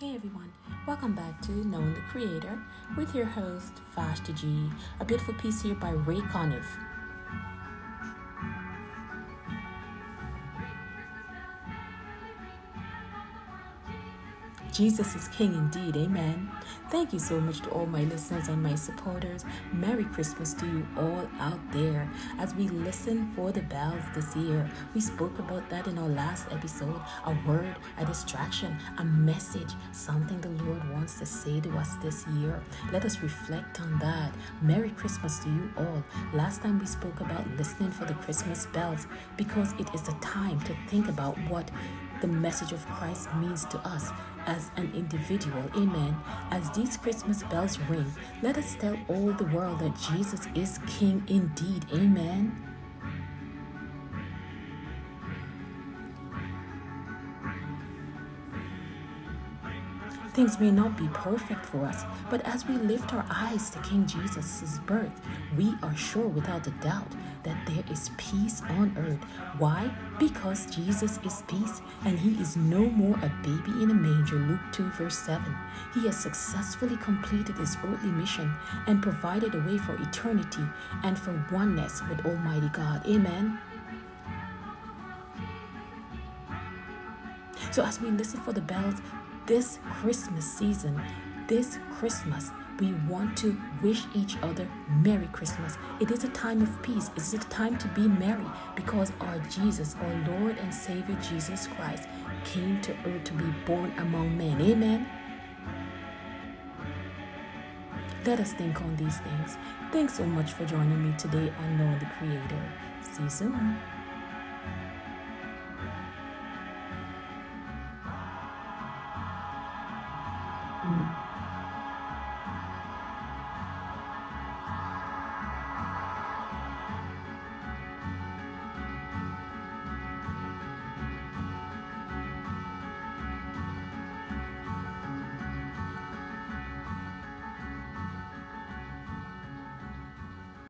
Hey everyone, welcome back to Knowing the Creator with your host Vashti G. A beautiful piece here by Ray Conniff. Jesus is King indeed, amen. Thank you so much to all my listeners and my supporters. Merry Christmas to you all out there as we listen for the bells this year. We spoke about that in our last episode a word, a distraction, a message, something the Lord wants to say to us this year. Let us reflect on that. Merry Christmas to you all. Last time we spoke about listening for the Christmas bells because it is a time to think about what the message of Christ means to us as an individual. Amen. As these Christmas bells ring, let us tell all the world that Jesus is King indeed. Amen. Things may not be perfect for us, but as we lift our eyes to King Jesus' birth, we are sure without a doubt that there is peace on earth. Why? Because Jesus is peace and he is no more a baby in a manger. Luke 2, verse 7. He has successfully completed his earthly mission and provided a way for eternity and for oneness with Almighty God. Amen. So, as we listen for the bells this Christmas season, this Christmas, we want to wish each other Merry Christmas. It is a time of peace. It is a time to be merry because our Jesus, our Lord and Savior Jesus Christ, came to earth to be born among men. Amen. Let us think on these things. Thanks so much for joining me today on Knowing the Creator. See you soon. Mm.